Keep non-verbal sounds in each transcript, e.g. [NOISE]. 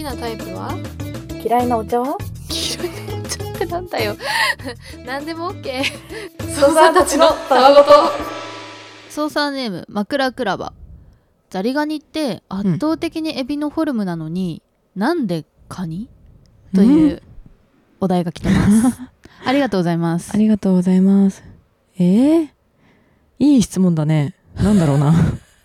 きなタイプは？嫌いなお茶は？黄色いのちょってなんだよ。[LAUGHS] 何でも OK ソさんたちのたわごと。ネーム枕クラバ。ザリガニって圧倒的にエビのフォルムなのに、なんでカニ？というお題が来てます、[LAUGHS] ありがとうございます。ありがとうございます。えー、いい質問だね。なんだろうな。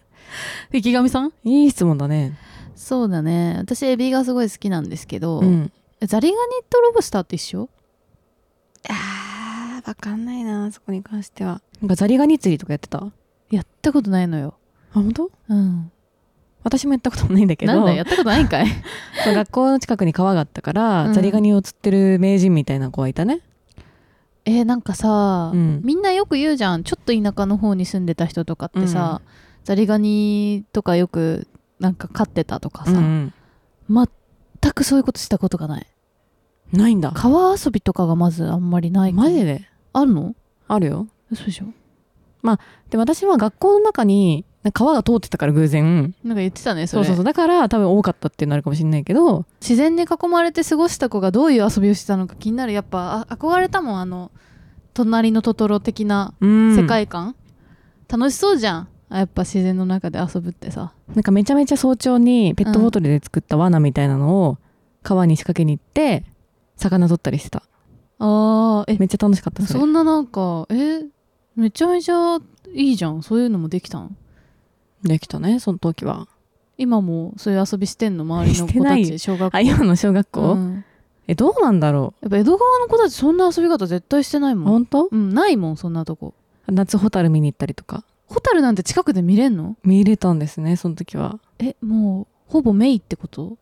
[LAUGHS] 池上さん？いい質問だね。そうだね私エビがすごい好きなんですけど、うん。ザリガニとロブスターって一緒？あー、わかんないな、そこに関しては。なんかザリガニ釣りとかやってた？あ、やったことないのよ本当？うん私もやったことないんだけど。なんだやったことないんかい？[LAUGHS] 学校の近くに川があったから、うんザリガニを釣ってる名人みたいな子はいたね。えーなんかさ、うんみんなよく言うじゃんちょっと田舎の方に住んでた人とかってさ、ザリガニとかよくなんか飼ってたとかさ、うん全くそういうことしたことがない。うんないんだ。川遊びとかがまずあんまりないマジで？あるの？あるよ。嘘でしょ？で、私は学校の中に川が通ってたから偶然。なんか言ってたねそれ。そうそうそう。だから多分多かったっていうのあるかもしれないけど、自然に囲まれて過ごした子がどういう遊びをしてたのか気になる。やっぱあ憧れたもんあの隣のトトロ的なうん。世界観、楽しそうじゃん。あやっぱ自然の中で遊ぶってさ。なんかめちゃめちゃ早朝にペットボトルで作った罠みたいなのを川に仕掛けに行って魚取ったりしてた。あーえ。めっちゃ楽しかったそんななんかえ？めちゃめちゃいいじゃん。そういうのもできたん？できたねその時は。今もそういう遊びしてんの周りの子たち小学校。あ今の小学校、うん。えどうなんだろやっぱ江戸川の子たちそんな遊び方絶対してないうもん。本当？うんないもんそんなとこ。夏ホタル見に行ったりとかホタルなんて近くで見れんの？見れたんですねその時は。えもうほぼメイってこと？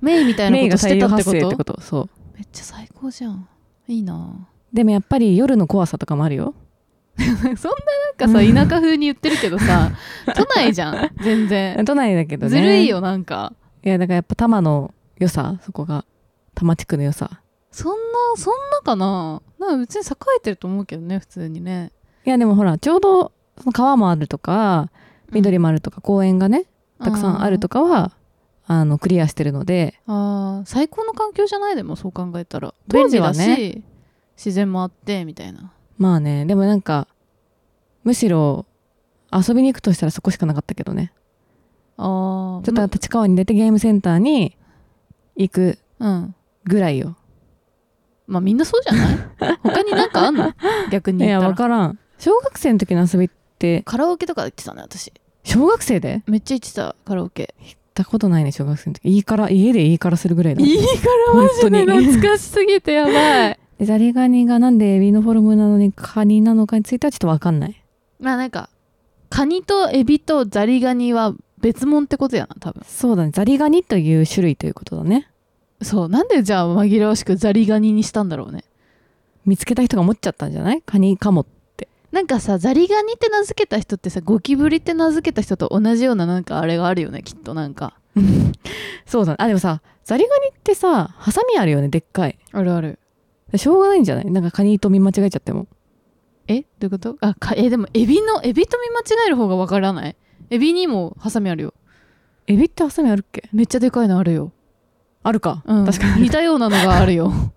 メイみたいなことしてたってこと？ってこと。そう。めっちゃ最高じゃん。いいな。でもやっぱり夜の怖さとかもあるよ。[LAUGHS] そんななんかさ田舎風に言ってるけどさ [LAUGHS] 都内じゃん。全然。都内だけどね。ずるいよなんか。いやだからやっぱ多摩の良さそこが。多摩地区の良さ。そんなそんなかな？なんか別に栄えてると思うけどね普通にね。いやでもほらちょうどその川もあるとか緑もあるとか、公園がねたくさんあるとかかはあのクリアしてるので。あー最高の環境じゃないでもそう考えたら。当便利だ時はねし自然もあってみたいな。まあねでもなんかむしろ遊びに行くとしたらそこしかなかったけどね。ああちょっと立川に出てゲームセンターに行くうんぐらいよ。まあみんなそうじゃない？他になんかあんの？[LAUGHS] 逆にいや分からん。小学生の時の遊びって。カラオケとか行ってたね私。小学生で？めっちゃ行ってたカラオケ。行ったことないね小学生の時。いいから家でいいからするぐらいだいいからマジで懐かしすぎてやばい。[LAUGHS] でザリガニがなんでエビのフォルムなのにカニなのかについてはちょっと分かんない。まあなんかカニとエビとザリガニは別物ってことやな多分。そうだね。ザリガニという種類ということだね。そう。なんでじゃあ紛らわしくザリガニにしたんだろうね。見つけた人が思っちゃったんじゃない？カニかもなんかさザリガニって名付けた人ってさゴキブリって名付けた人と同じようななんかあれがあるよねきっとなんか。[LAUGHS] そうだね。あでもさザリガニってさハサミあるよねでっかい。あるある。しょうがないんじゃない？なんかカニと見間違えちゃっても。え？どういうこと？あかえでもエビのエビと見間違える方がわからない？エビにもハサミあるよ。エビってハサミあるっけ？めっちゃでかいのあるよ、あるか、うん、確かに。似たようなのがあるよ [LAUGHS]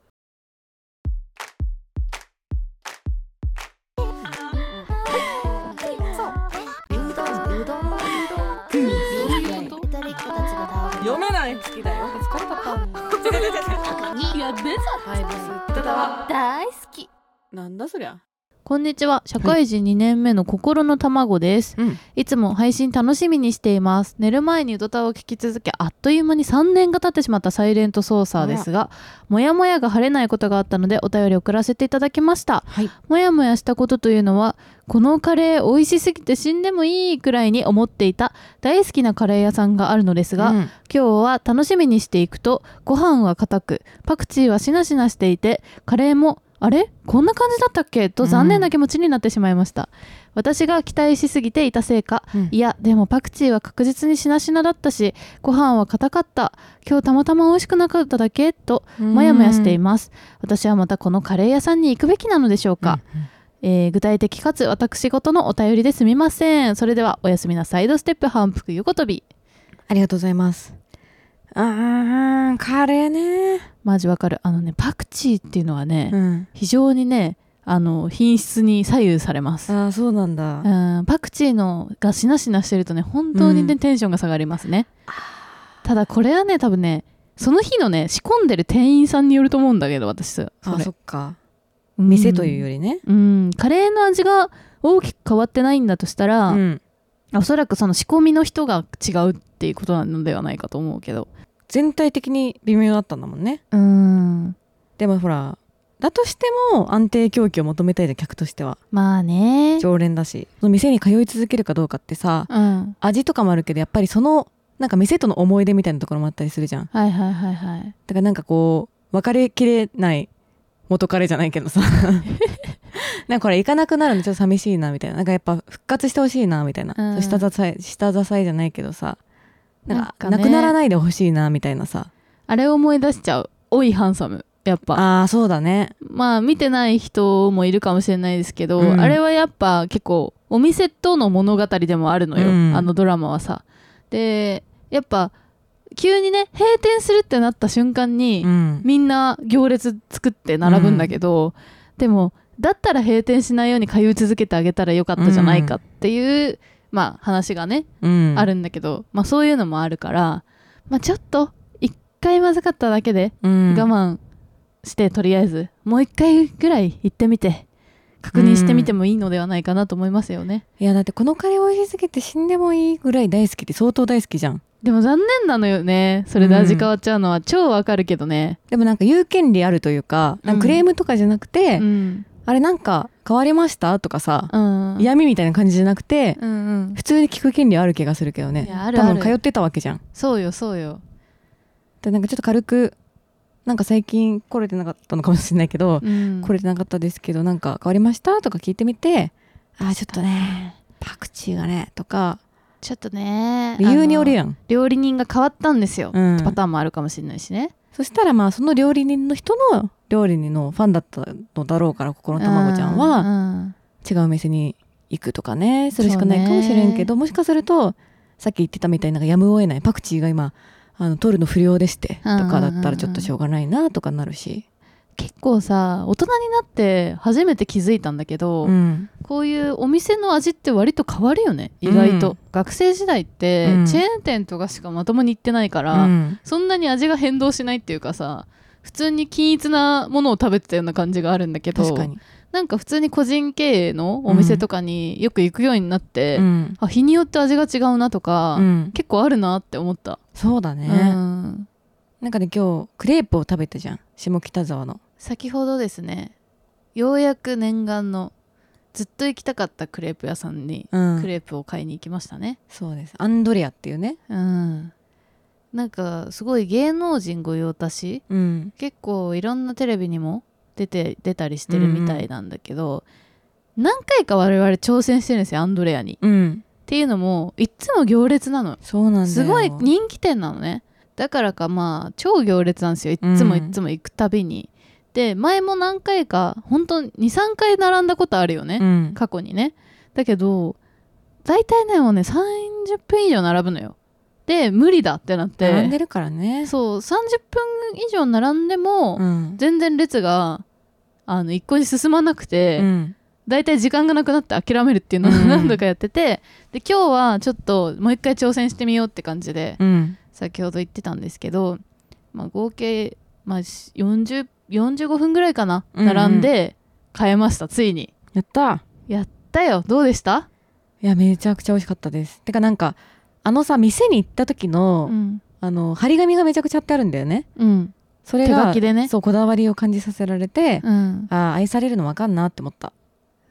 やべ大好き。なんだそりゃこんにちは。社会人2年目の心の卵です、うん。いつも配信楽しみにしています。寝る前に歌を聞き続けあっという間に3年が経ってしまったサイレントソーサーですがもやもやが晴れないことがあったのでお便り送らせていただきました。はい。もやもやしたことというのはこのカレー美味しすぎて死んでもいいくらいに思っていた大好きなカレー屋さんがあるのですが、うん。今日は楽しみにしていくとご飯は硬くパクチーはしなしなしていてカレーもあれ？こんな感じだったっけ？と残念な気持ちになってしまいました、私が期待しすぎていたせいか。うん。いやでもパクチーは確実にしなしなだったしご飯は硬かった。今日たまたま美味しくなかっただけ？ともやもやしています。私はまたこのカレー屋さんに行くべきなのでしょうか、えー具体的かつ私事のお便りですみません。それではおやすみなサイドステップ反復横跳び。ありがとうございます。あカレーねマジわかる。あのねパクチーっていうのはね、うん。非常にねあの品質に左右されます。ああそうなんだ。うん。パクチーのがしなしなしてるとね本当にね、うん。テンションが下がりますね。ただこれはね多分ねその日のね仕込んでる店員さんによると思うんだけど私それ。あそっか。うん。店というよりね。うん。カレーの味が大きく変わってないんだとしたら、うん。おそらくその仕込みの人が違うっていうことなのではないかと思うけど全体的に微妙だったんだもんね。うん。でもほらだとしても安定供給を求めたいじゃん客としては。まあね。常連だし。その店に通い続けるかどうかってさうん。味とかもあるけどやっぱりそのなんか店との思い出みたいなところもあったりするじゃん。はいはいはいはい。だからなんかこう別れきれない元彼じゃないけどさ。[LAUGHS] なんかこれ行かなくなるのちょっと寂しいなみたいな。なんかやっぱ復活してほしいなみたいな、うん。下支え下支えじゃないけどさなんかね。なくならないでほしいなみたいなさ。あれを思い出しちゃう。おいハンサム。やっぱ。ああーそうだね。まあ見てない人もいるかもしれないですけど、うん。あれはやっぱ結構お店との物語でもあるのよ、うん。あのドラマはさ。でやっぱ急にね閉店するってなった瞬間に、うん。みんな行列作って並ぶんだけど、でもだったら閉店しないように通い続けてあげたらよかったじゃないかっていう、まあ話がね、うん。あるんだけど、まあそういうのもあるから、まあちょっと一回まずかっただけでうん。我慢してとりあえずもう一回ぐらい行ってみて確認してみてもいいのではないかなと思いますよね、いやだってこのカレー美味しすぎて死んでもいいぐらい大好きって相当大好きじゃん。でも残念なのよね。それで味変わっちゃうのは超わかるけどね。でもなんか言う権利あるというかなんかクレームとかじゃなくて、うん。あれなんか変わりました？とかさ、うん。嫌味みたいな感じじゃなくて、うんうん。普通に聞く権利ある気がするけどね。いやあるある。多分通ってたわけじゃん。そうよそうよ。でなんかちょっと軽くなんか最近来れてなかったのかもしれないけど、うん。来れてなかったですけどなんか変わりました？とか聞いてみてあーちょっとね。パクチーがねとか。ちょっとね理由によるんやん、料理人が変わったんですよ、うん。パターンもあるかもしれないしねそしたらまあその料理人の人の料理人のファンだったのだろうからここのたまごちゃんはは違う店に行くとかねするしかないかもしれんけど、もしかするとさっき言ってたみたいになんかやむを得ないパクチーが今あの取るの不良でしてとかだったらちょっとしょうがないなとかなるし、結構さ大人になって初めて気づいたんだけど、うん。こういうお店の味って割と変わるよね意外と、うん学生時代って、うん。チェーン店とかしかまともに行ってないから、うん。そんなに味が変動しないっていうかさ普通に均一なものを食べてたような感じがあるんだけどなんか普通に個人経営のお店とかによく行くようになって、うん。あ日によって味が違うなとか、うん。結構あるなって思った、そうだね、うん。なんかね今日クレープを食べたじゃん。下北沢の先ほどですねようやく念願のずっと行きたかったクレープ屋さんにうん。クレープを買いに行きましたね。そうです。アンドレアっていうね。うん。なんかすごい芸能人御用達。うん。結構いろんなテレビにも出て出たりしてるみたいなんだけど、何回か我々挑戦してるんですよアンドレアに。うん。っていうのもいっつも行列なの。そうなんだよ。すごい人気店なのね。だからかまあ超行列なんですよ。いっつもうんいっつも行くたびに、で前も何回か本当に23回並んだことあるよね、うん。過去にね。だけど大体ねもうね30分以上並ぶのよ。で無理だってなって。並んでるからね。そう30分以上並んでも、うん。全然列があの一向に進まなくて、うん。大体時間がなくなって諦めるっていうのをうん。何度かやってて、で今日はちょっともう一回挑戦してみようって感じでうん。先ほど言ってたんですけど、まあ、合計、まあ、40 45分ぐらいかなうんうん。並んで買えました、ついに。やった。やったよ。どうでした？いやめちゃくちゃ美味しかったです。てかなんかあのさ店に行った時の、うん、あの張り紙がめちゃくちゃあってあるんだよね。うん。それが手書きでね。そうこだわりを感じさせられて、うん、ああ愛されるのわかんなって思った。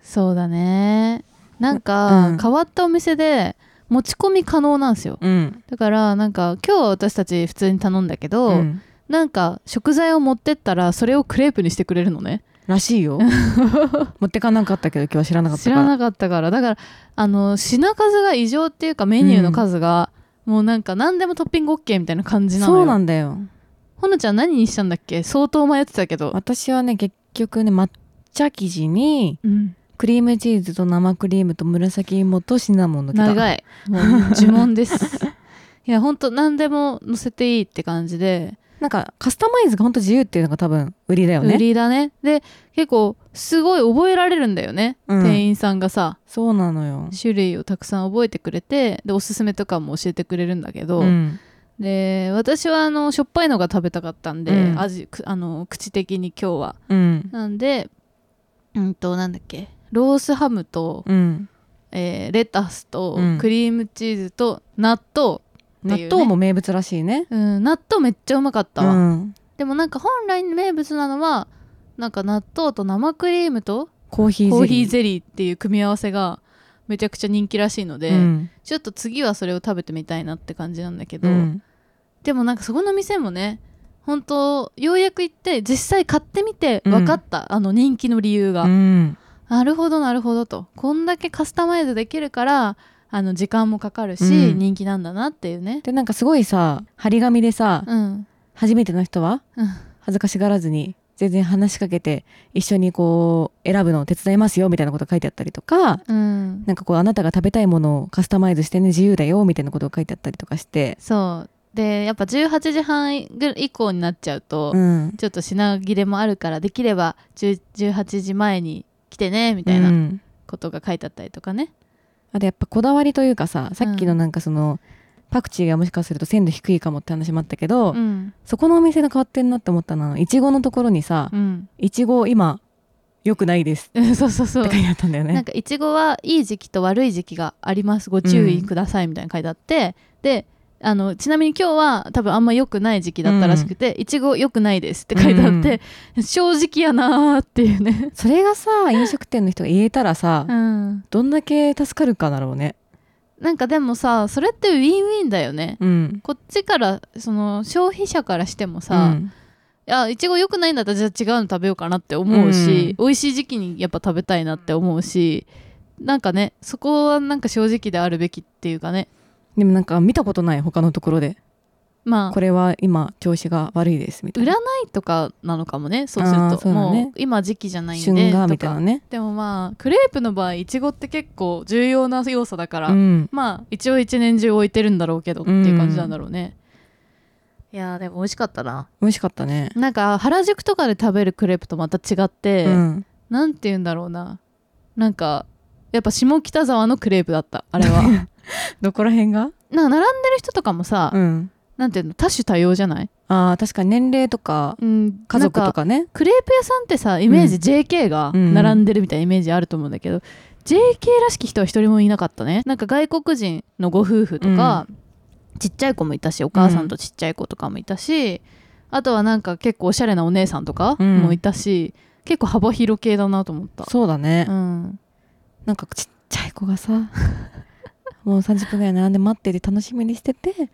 そうだね。なんか、うん。変わったお店で持ち込み可能なんですよ。うん。だからなんか今日は私たち普通に頼んだけど、うんなんか食材を持ってったらそれをクレープにしてくれるのね。らしいよ。[LAUGHS] 持ってかなかったけど今日は知らなかったから。知らなかったから。だからあの品数が異常っていうかメニューの数が、もうなんか何でもトッピング OK みたいな感じなのよ。そうなんだよ。ほのちゃん何にしたんだっけ？相当迷ってたけど、私はね結局ね抹茶生地にうん、クリームチーズと生クリームと紫芋とシナモンの長いい。もう呪文です。[LAUGHS] いやほんと何でも乗せていいって感じでなんかカスタマイズがほんと自由っていうのが多分売りだよね。売りだね。で結構すごい覚えられるんだよね、うん。店員さんがさ。そうなのよ、種類をたくさん覚えてくれてでおすすめとかも教えてくれるんだけど、うん。で私はあのしょっぱいのが食べたかったんで、うん。味くあの口的に今日は。うん。なんでうんとなんだっけ。ロースハムと、うん。えーレタスとうん。クリームチーズと納豆って納いうね。豆も名物らしいね。うん、納豆めっちゃうまかった。わ、うん、でもなんか本来名物なのはなんか納豆と生クリームとコーヒーゼリー。コーヒーゼリーっていう組み合わせがめちゃくちゃ人気らしいので、うん。ちょっと次はそれを食べてみたいなって感じなんだけど、うん。でもなんかそこの店もね本当ようやく行って実際買ってみて分かった、あの人気の理由が、うん。なるほどなるほどと。こんだけカスタマイズできるからあの時間もかかるし、うん。人気なんだなっていうね。でなんかすごいさ張り紙でさ、うん。初めての人はうん。恥ずかしがらずに全然話しかけて一緒にこう選ぶのを手伝いますよみたいなこと書いてあったりとかうん。なんかこうあなたが食べたいものをカスタマイズしてね自由だよみたいなことが書いてあったりとかして。そう。でやっぱ18時半以降になっちゃうと、うん。ちょっと品切れもあるからできれば10 18時前に来てねみたいなうん。ことが書いてあったりとかね、あとやっぱこだわりというかささっきのなんかその、パクチーがもしかすると鮮度低いかもって話もあったけど、うん。そこのお店が変わってんなって思ったのはいちごのところにさうん。いちご今良くないですうん [LAUGHS] そうそうそう。って書いてあったんだよね。なんかいちごはいい時期と悪い時期があります。ご注意くださいみたいなの書いてあって、であのちなみに今日は多分あんま良くない時期だったらしくて、いちご良くないですって書いてあって、正直やなーっていうね、[LAUGHS] それがさ飲食店の人が言えたらさ、うん、どんだけ助かるかだろうね。なんかでもさそれってウィンウィンだよね。うん。こっちからその消費者からしてもうさ、ん。いやいちご良くないんだったらじゃあ違うの食べようかなって思うし、美味しい時期にやっぱ食べたいなって思うしなんかねそこはなんか正直であるべきっていうかねでもなんか見たことない他のところで。まあ。これは今調子が悪いですみたい占ないとかなのかもねそうすると。ね。もう今時期じゃないんで旬がとかみたいなね。でもまあクレープの場合いちごって結構重要な要素だから、うん。まあ一応一年中置いてるんだろうけどっていう感じなんだろうね、いやーでも美味しかったな。美味しかったね。なんか原宿とかで食べるクレープとまた違って、うん。なんて言うんだろうな。なんかやっぱ下北沢のクレープだったあれは [LAUGHS] [LAUGHS] どこら辺が？なんか並んでる人とかもさ、うん。なんていうの？多種多様じゃない、あー確かに年齢とかうん、家族とかね。クレープ屋さんってさイメージ JK がうん。並んでるみたいなイメージあると思うんだけど、JK らしき人は一人もいなかったね。なんか外国人のご夫婦とか、ちっちゃい子もいたしお母さんとちっちゃい子とかもいたし、あとはなんか結構おしゃれなお姉さんとかうん。もいたし、結構幅広系だなと思った。そうだね、うん。なんかちっちゃい子がさもう30分ぐらい並んで待ってて楽しみにしてて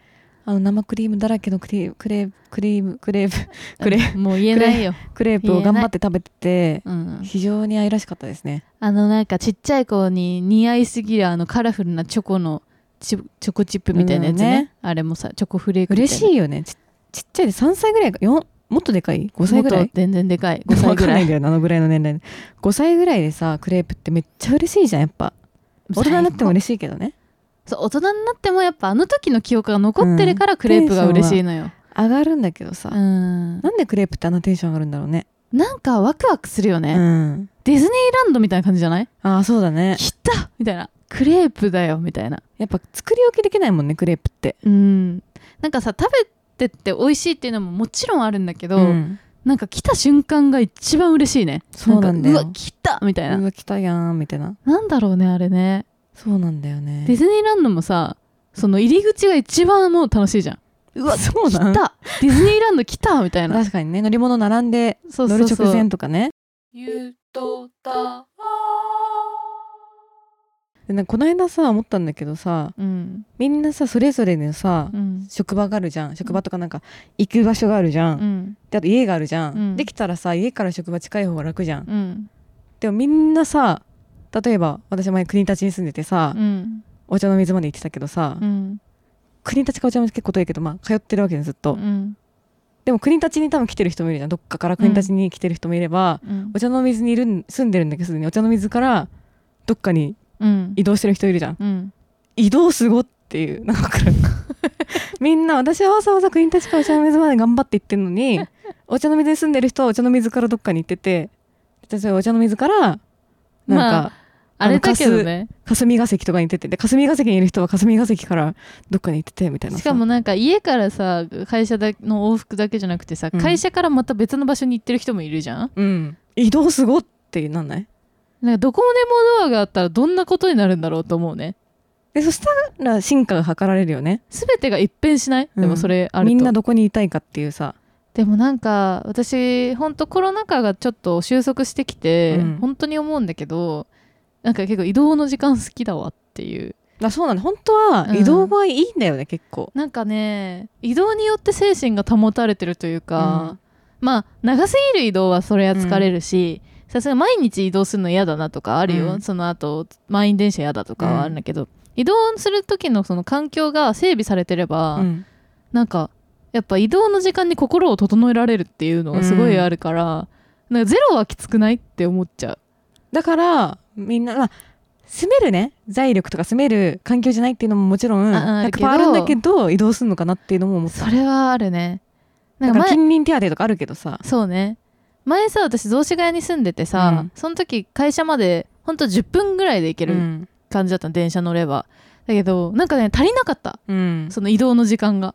あの生クリームだらけのクリクレープクリームクレープクレもう言えないよ、クレープを頑張って食べててうん、非常に愛らしかったですね。あのなんかちっちゃい子に似合いすぎるあのカラフルなチョコのチチョコチップみたいなやつね,、うん。ねあれもさチョコフレーク嬉しいよね。ちちっちゃいで3歳ぐらいか。よもっとでかい？5歳ぐらい？全然でかい。[LAUGHS] 5歳ぐらいだよなあのぐらいの年齢。で5歳ぐらいでさクレープってめっちゃ嬉しいじゃんやっぱ。大人になっても嬉しいけどねそう大人になってもやっぱあの時の記憶が残ってるからクレープが嬉しいのよ、上がるんだけどさ、うん、なんでクレープってあんなテンション上がるんだろうね。なんかワクワクするよね、うん。ディズニーランドみたいな感じじゃない？ああそうだね。来たみたいな。クレープだよみたいな。やっぱ作り置きできないもんねクレープって。うん。なんかさ食べてって美味しいっていうのももちろんあるんだけど、うん。なんか来た瞬間が一番嬉しいね。そうなんだよ。かうわ来たみたいうなわ来たやんみたいな。なんだろうねあれねそうなんだよね。ディズニーランドもさその入り口が一番もう楽しいじゃん。うわそうなん？来た。ディズニーランド来たみたいな。確かにね乗り物並んでそう乗る直前とかね。ゆとたでこの間さ思ったんだけどさうん。みんなさそれぞれのさ、うん。職場があるじゃん。職場とかなんか行く場所があるじゃん、うん。であと家があるじゃん、うん。できたらさ家から職場近い方が楽じゃん。でもみんなさ例えば私前国立に住んでてさ、うん。お茶の水まで行ってたけどさ、うん国立かお茶の水結構遠いけどまあ通ってるわけねずっと、うん。でも国立に多分来てる人もいるじゃん。どっかから国立に来てる人もいれば、うん。お茶の水にいるん住んでるんだけどすでにお茶の水からどっかにうん。移動してる人いるじゃん。うん。移動すごっていうなんか [LAUGHS] みんな私はわざわざ国立からお茶の水まで頑張って行ってんのにお茶の水に住んでる人はお茶の水からどっかに行ってて私はお茶の水からなんか、まあれだけどね。霞が関とかに行っててで霞が関にいる人は霞が関からどっかに行っててみたいなさ。しかもなんか家からさ会社だの往復だけじゃなくてさ、うん。会社からまた別の場所に行ってる人もいるじゃん。うん。移動すごってなんない？なんかどこでもドアがあったらどんなことになるんだろうと思うね。でそしたら進化が図られるよね。全てが一変しない、うん。でもそれあると。みんなどこにいたいかっていうさ。でもなんか私本当コロナ禍がちょっと収束してきて、うん。本当に思うんだけどなんか結構移動の時間好きだわっていう。あそうなんだ。本当はうん。移動がいいんだよね、結構。なんかね移動によって精神が保たれてるというか、まあ長すぎる移動はそれは疲れるしさすがに毎日移動するの嫌だなとかあるよ、うん。その後満員電車嫌だとかはあるんだけど、移動する時のその環境が整備されてれば、うん。なんかやっぱ移動の時間に心を整えられるっていうのがすごいあるから、なんかゼロはきつくないって思っちゃう。だからみんな、まあ、住めるね。財力とか住める環境じゃないっていうのももちろん100%ああるんだけど移動するのかなっていうのも思ったそれはあるね。なんか前近隣手当とかあるけどさ。そうね。前さ私雑司ヶ谷に住んでてさ、うん。その時会社までほんと10分ぐらいで行けるうん。感じだったの、電車乗れば。だけどなんかね足りなかった。うん。その移動の時間が。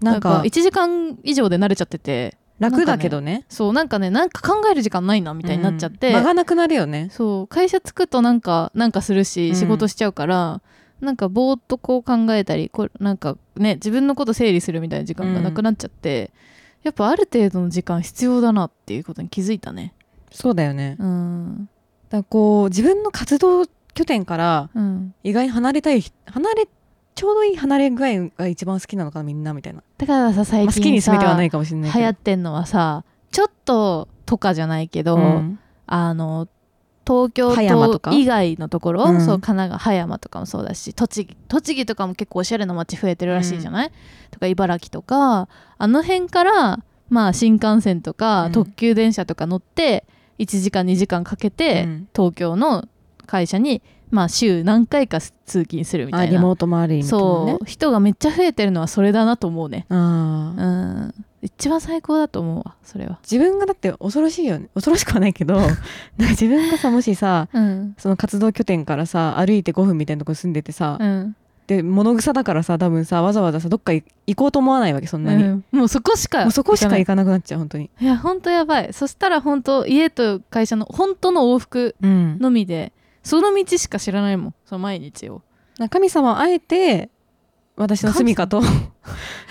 なんか1時間以上で慣れちゃってて楽だけどね。そうなんかねなんか考える時間ないなみたいになっちゃって、うん間がなくなるよね。そう会社着くとなんかなんかするしうん。仕事しちゃうから、なんかぼーっとこう考えたりこれなんかね自分のこと整理するみたいな時間がなくなっちゃって、やっぱある程度の時間必要だなっていうことに気づいたね。そうだよね。うん。だからこう自分の活動拠点からうん。意外に離れたい離れちょうどいい離れ具合が一番好きなのかなみんなみたいな、だからさ最まあ、好き近さ、に全てはないかもしれないけど。流行ってんのはさちょっととかじゃないけど、うん。あの東京都以外のところ、うん。そう神奈川葉山とかもそうだし栃木栃木とかも結構おしゃれな街増えてるらしいじゃない、とか茨城とかあの辺からまあ新幹線とか、うん。特急電車とか乗って1時間2時間かけて、うん。東京の会社にまあ週何回か通勤するみたいな。あリモートもある意味そう、ね人がめっちゃ増えてるのはそれだなと思うね。うん。一番最高だと思うわそれは。自分がだって恐ろしいよね。恐ろしくはないけど [LAUGHS] なんか自分がさもしさうん。その活動拠点からさ歩いて5分みたいなとこ住んでてさ、うん。で物草だからさ多分さわざわざさどっか行こうと思わないわけそんなに、うん。もうそこしかもうそこしか行行かかなくなっちゃう本当に。ないいやほんとやばい。そしたらほんと家と会社の本当の往復うん。のみでその道しか知らないもん。その毎日を。神様はあえて私の住みかと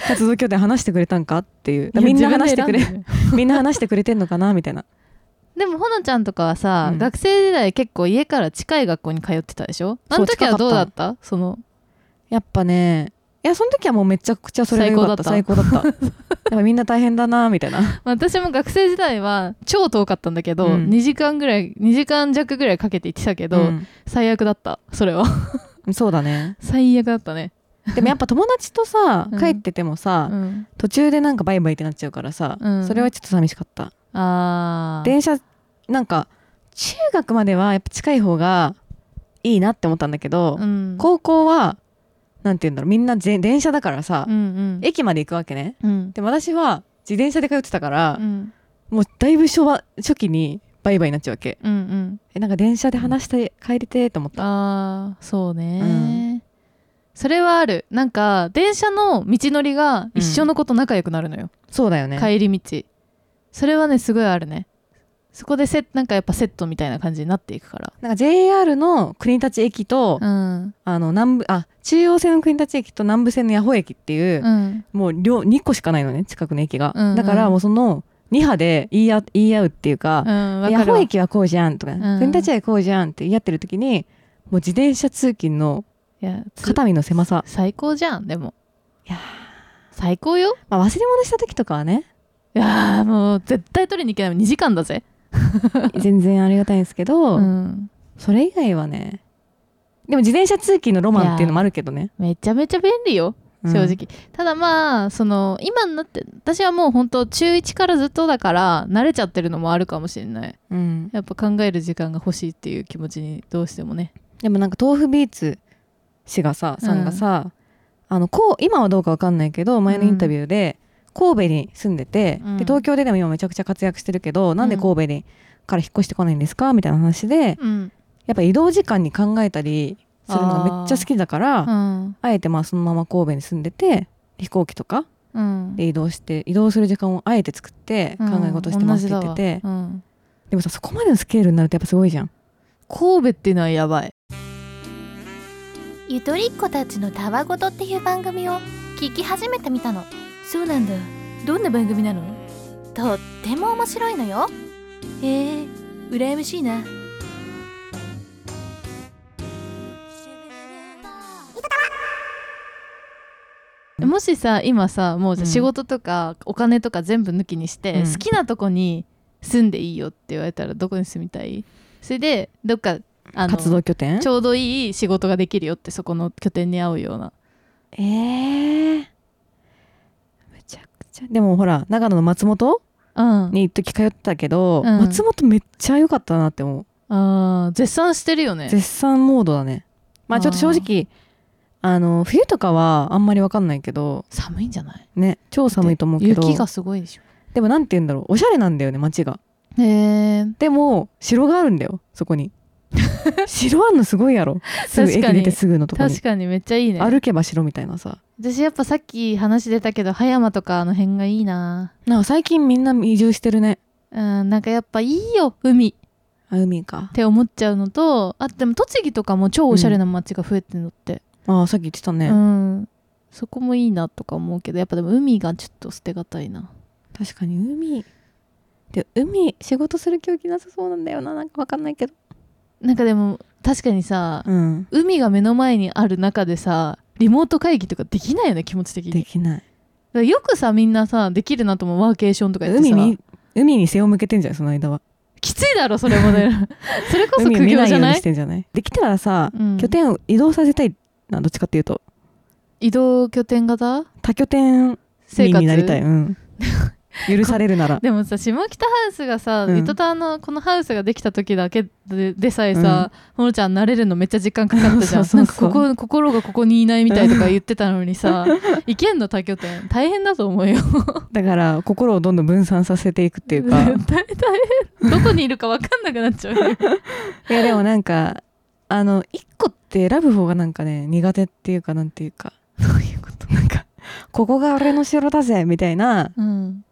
活動拠点話してくれたんかっていう。みんな話してくれ [LAUGHS] みんな話してくれてんのかなみたいな。でもほのちゃんとかはさ、うん。学生時代結構家から近い学校に通ってたでしょ？あの時はどうだった？その。やっぱねいやその時はもうめちゃくちゃそれが良かった。最高だった。[LAUGHS] やっぱみんな大変だなみたいな。私も学生時代は超遠かったんだけど、うん。2時間ぐらい2時間弱ぐらいかけて行ってたけど、うん。最悪だったそれは。そうだね。最悪だったね。でもやっぱ友達とさうん。帰っててもさ、うん。途中でなんかバイバイってなっちゃうからさ、うん。それはちょっと寂しかった。あー。電車なんか中学まではやっぱ近い方がいいなって思ったんだけど、うん。高校はなんて言うんだろう。みんなぜ電車だからさ、うんうん。駅まで行くわけね。うん。でも私は自転車で通ってたからう、ん。もうだいぶ初は初期にバイバイになっちゃうわけ。うんうん。えなんか電車で話して帰りてーと思った。あーそうね、うん。それはある。なんか電車の道のりが一緒の子と仲良くなるのよ、そうだよね。帰り道。それはねすごいあるねそこでセなんかやっぱセットみたいな感じになっていくから。なんか JR の国立駅と、うん。あの南部あ中央線の国立駅と南部線の八穂駅っていう、うん。もう両2個しかないのね近くの駅が、うんうん。だからもうその2波で言い合言い合うっていうか八かるわ。穂駅はこうじゃんとか、ん。国立駅こうじゃんって言い合ってる時にもう自転車通勤の肩身の狭さ、最高じゃんでも。いやー。最高よ。まあ、忘れ物した時とかはね。いやーもう絶対取りに行けない。2時間だぜ [LAUGHS] 全然ありがたいんですけど、うん。それ以外はねでも自転車通勤のロマンっていうのもあるけどね。めちゃめちゃ便利ようん。正直、ただまあその今になって私はもう本当中1からずっとだから慣れちゃってるのもあるかもしれない。うん。やっぱ考える時間が欲しいっていう気持ちにどうしてもね。でもなんか豆腐ビーツ氏がさうんさんがさ、あのこう今はどうかわかんないけど前のインタビューで神戸に住んでて、うん。で東京ででも今めちゃくちゃ活躍してるけど、なんで神戸にから引っ越してこないんですかみたいな話でうん。やっぱ移動時間に考えたりするのがめっちゃ好きだからうん。あえてまあそのまま神戸に住んでて飛行機とかうん。で移動して移動する時間をあえて作って考え事してますって言ってて、でもさそこまでのスケールになるとやっぱすごいじゃん。神戸っていうのはやばい。ゆとりっ子たちのたわごとっていう番組を聞き始めてみたのそうなんだ。どんな番組なの？とっても面白いのよ。へえ羨ましいな。もしさ今さもうじゃ仕事とかお金とか全部抜きにして、うん。好きなとこに住んでいいよって言われたらどこに住みたい？それでどっかあの活動拠点？ちょうどいい仕事ができるよってそこの拠点に合うような。えー、でもほら長野の松本うん。に一時通ってたけど、うん。松本めっちゃ良かったなって思う。あー絶賛してるよね。絶賛モードだね。まあちょっと正直あの冬とかはあんまり分かんないけど寒いんじゃない？ね超寒いと思うけど。雪がすごいでしょ。でもなんて言うんだろう。おしゃれなんだよね街が。へえでも城があるんだよそこに。[LAUGHS] 城あんのすごいやろ。すぐ駅出てすぐのとこに。確かにめっちゃいいね。歩けば城みたいなさ私やっぱさっき話出たけど葉山とかあの辺がいいな。なんか最近みんな移住してるね。うんなんかやっぱいいよ海。あ海か。って思っちゃうのとあでも栃木とかも超おしゃれな街が増えてるのって、ああさっき言ってたね、うん。そこもいいなとか思うけどやっぱでも海がちょっと捨てがたいな。確かに海。で海仕事する気起きなさそうなんだよな。なんかわかんないけど。なんかでも確かにさ、うん。海が目の前にある中でさリモート会議とかできないよね気持ち的に。できない。らよくさみんなさできるなと思う。ワーケーションとかやってさ。海に海に背を向けてんじゃんその間は。きついだろそれもね。[LAUGHS] それこそ海苦行じゃない？してんじゃない？できたらさ、うん。拠点を移動させたいなどっちかっていうと。移動拠点型？多拠点生活？民になりたい、うん、[LAUGHS] 許されるなら。でもさ下北ハウスがさ、うん。ゆとたのこのハウスができた時だけででさえさ、ほのちゃん慣れるのめっちゃ時間かかったじゃん。そうそうそう。なんかここ心がここにいないみたいとか言ってたのにさ [LAUGHS] 行けんの多拠点大変だと思うよ。だから心をどんどん分散させていくっていうか。[LAUGHS] 大変。どこにいるか分かんなくなっちゃう。よ [LAUGHS] いやでもなんかあの一個って選ぶ方がなんかね苦手っていうかなんていうか。どういうこと？なんかここが俺の城だぜみたいな。うん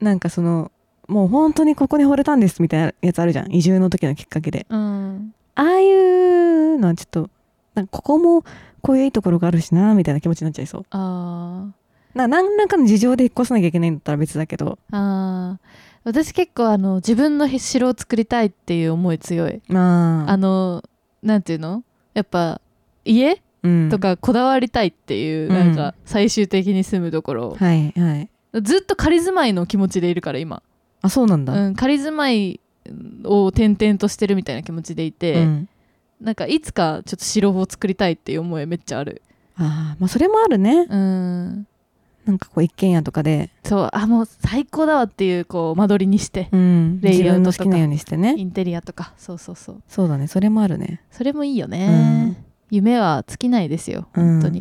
なんかそのもう本当にここに惚れたんですみたいなやつあるじゃん。移住の時のきっかけで。うん。ああいうのはちょっとなんかここもこういういいところがあるしなみたいな気持ちになっちゃいそう。あー。な何らかの事情で引っ越さなきゃいけないんだったら別だけど。あー。私結構あの自分の城を作りたいっていう思い強い。まあ。あのなんていうの？やっぱ家うん。とかこだわりたいっていう、うんなん。か最終的に住むところ、はいはいずっと仮住まいの気持ちでいるから今、あそうなんだ、うん、仮住まいを転々としてるみたいな気持ちでいて、うん。なんかいつかちょっと城を作りたいっていう思いめっちゃある。あーまあそれもあるね。うん。なんかこう一軒家とかで、そうあもう最高だわっていうこう間取りにして、うん、レイ自アウトとか。分の好きなようにしてね。インテリアとか。そうそうそう。そうだねそれもあるね。それもいいよね、夢は尽きないですよ。うん。本当に、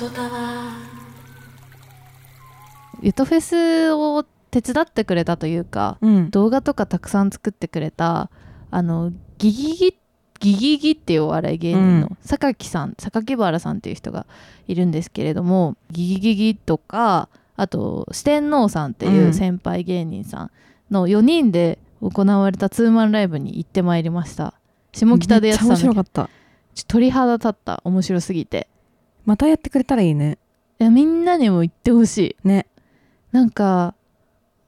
ゆとたわゆとフェスを手伝ってくれたというかうん。動画とかたくさん作ってくれたあのギギギギギギっていうお笑い芸人のうん。榊さん榊原さんっていう人がいるんですけれどもギギギギとかあと四天王さんっていう先輩芸人さんの4人で行われたツーマンライブに行ってまいりました。下北でやってためっちゃ面んだけど白かった。ちょっと鳥肌立った。面白すぎてまたやってくれたらいいね。いやみんなにも行ってほしい。ね。なんか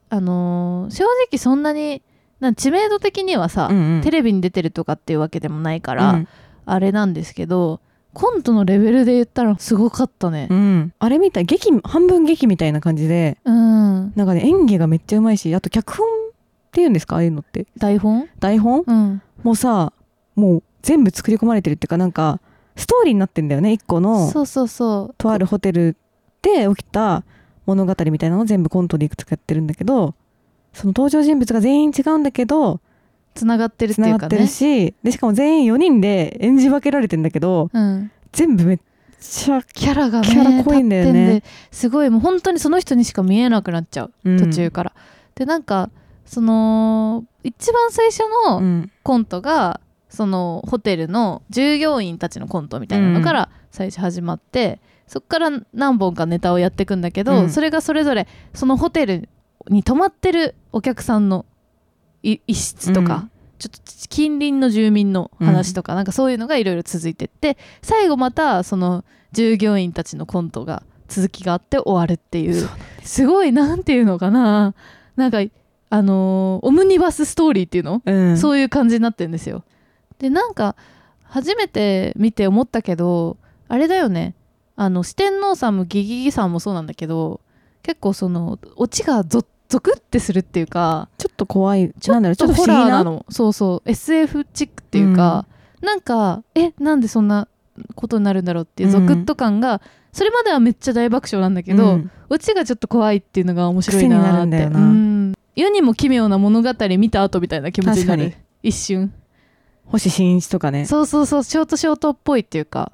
あのー正直そんなになん知名度的にはさ、うんうん。テレビに出てるとかっていうわけでもないから、うん。あれなんですけどコントのレベルで言ったらすごかったね。うん。あれみたい劇半分劇みたいな感じでうん。なんかね演技がめっちゃうまいしあと脚本っていうんですか？ああいうのって。台本？台本？うん。もさもう全部作り込まれてるっていうかなんかストーリーになってんだよね一個の。そうそうそう。とあるホテルで起きた物語みたいなのを全部コントでいくつかやってるんだけどその登場人物が全員違うんだけどつながってるってつながってるしでしかも全員4人で演じ分けられてんだけどうん、全部めっちゃ、キャラがねキャラ濃いんだよね立ってんで。すごいもう本当にその人にしか見えなくなっちゃううん。途中から、でなんかその一番最初うのん。コントが、そのホテルの従業員たちのコントみたいなのから最初始まって、そっから何本かネタをやっていくんだけど、うん。それがそれぞれそのホテルに泊まってるお客さんのい一室とか、うん。ちょっと近隣の住民の話とか、なんかそういうのがいろいろ続いてって最後またその従業員たちのコントが続きがあって終わるっていうす。ごいなんていうのかな。なんかあのーオムニバスストーリーっていうの、うん。そういう感じになってるんですよでなんか初めて見て思ったけどあれだよね。あの四天王さんもギギギさんもそうなんだけど結構そのオチがゾッゾクってするっていうかちょっと怖い。ちょなんだろうちょっとホラーな？のそうそう。SF チックっていうか、なんかえなんでそんなことになるんだろうっていうゾクッと感が、それまではめっちゃ大爆笑なんだけど、うん。オチがちょっと怖いっていうのが面白いなって。るんだよな。うん。世にも奇妙な物語見た後みたいな気持ちになる。確か一瞬星新一とかね。そうそうそうショートショートっぽいっていうか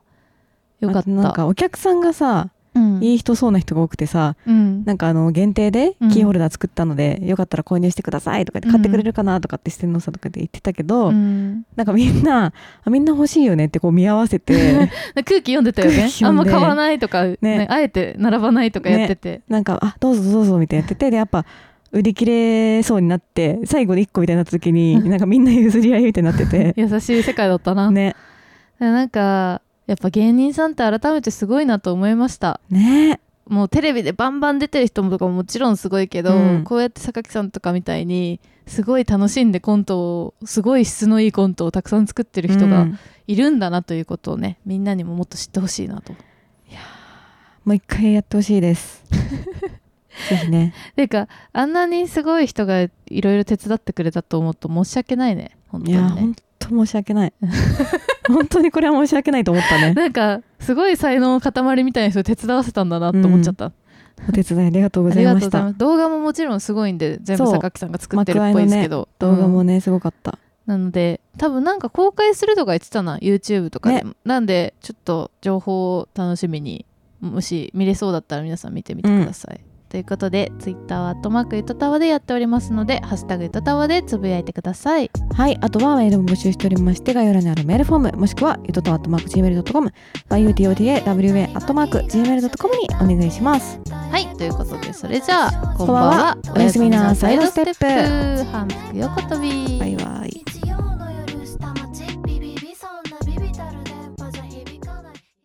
よかった。なんかお客さんがさうん。いい人そうな人が多くてさうん。なんかあの限定でうん。キーホルダー作ったので、よかったら購入してくださいとか言って買ってくれるかなとかって四天王さんとかで言ってたけど、うん。なんかみんなあみんな欲しいよねってこう見合わせて [LAUGHS] 空気読んでたよね。あんま買わないとか、ね。ねあえて並ばないとかやってて、なんかあどうぞどうぞみたいなやっててでやっぱ売り切れそうになって最後で1個みたいになった時になんかみんな譲り合いみたいになってて。[LAUGHS] 優しい世界だったな、ね。なんかやっぱ芸人さんって改めてすごいなと思いました。ね。もうテレビでバンバン出てる人もとかももちろんすごいけど、うん。こうやって榊さんとかみたいにすごい楽しんでコントをすごい質のいいコントをたくさん作ってる人がうん。いるんだなということをねみんなにももっと知ってほしいなと。もう一回やってほしいです [LAUGHS] ぜひね。[LAUGHS] ていうかあんなにすごい人がいろいろ手伝ってくれたと思うと申し訳ないね。本当いやにね本当申し訳ない。[LAUGHS] 本当にこれは申し訳ないと思ったね。なんかすごい才能の塊みたいな人手伝わせたんだなと思っちゃった、お手伝いありがとうございました。動画ももちろんすごいんで全部榊さんが作ってるっぽいですけど、動画もうん。ねすごかった。なので多分なんか公開するとか言ってたな YouTube とかでも、なんでちょっと情報を楽しみにもし見れそうだったら皆さん見てみてください、ということで Twitter は「アットマークゆとたわ」でやっておりますので「ハッシュタグゆとたわ」でつぶやいてください。はいあとはメールも募集しておりまして概要欄にあるメールフォームもしくはゆとたわ .gmail.com yutotawa アットマーク gmail.com にお願いします。はいということでそれじゃあこんばんは。はおやすみなサイドステップ。おやすみなサイドステップ。反復横跳び。バイバイ